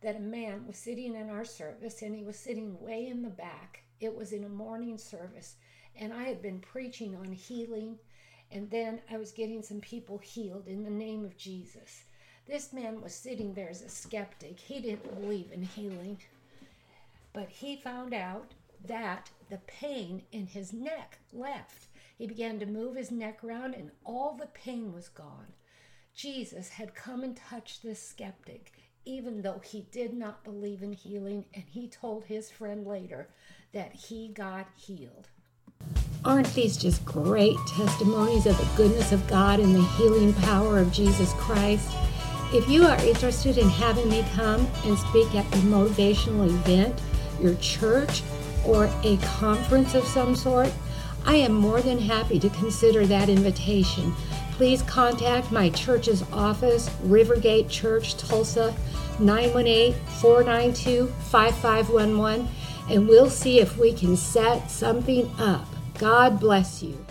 that a man was sitting in our service and he was sitting way in the back. It was in a morning service and I had been preaching on healing, and then I was getting some people healed in the name of Jesus. This man was sitting there as a skeptic. He didn't believe in healing, but he found out that the pain in his neck left. He began to move his neck around, and all the pain was gone. Jesus had come and touched this skeptic, even though he did not believe in healing, and he told his friend later that he got healed. Aren't these just great testimonies of the goodness of God and the healing power of Jesus Christ? If you are interested in having me come and speak at a motivational event, your church, or a conference of some sort, I am more than happy to consider that invitation. Please contact my church's office, Rivergate Church, Tulsa, 918 492 5511, and we'll see if we can set something up. God bless you.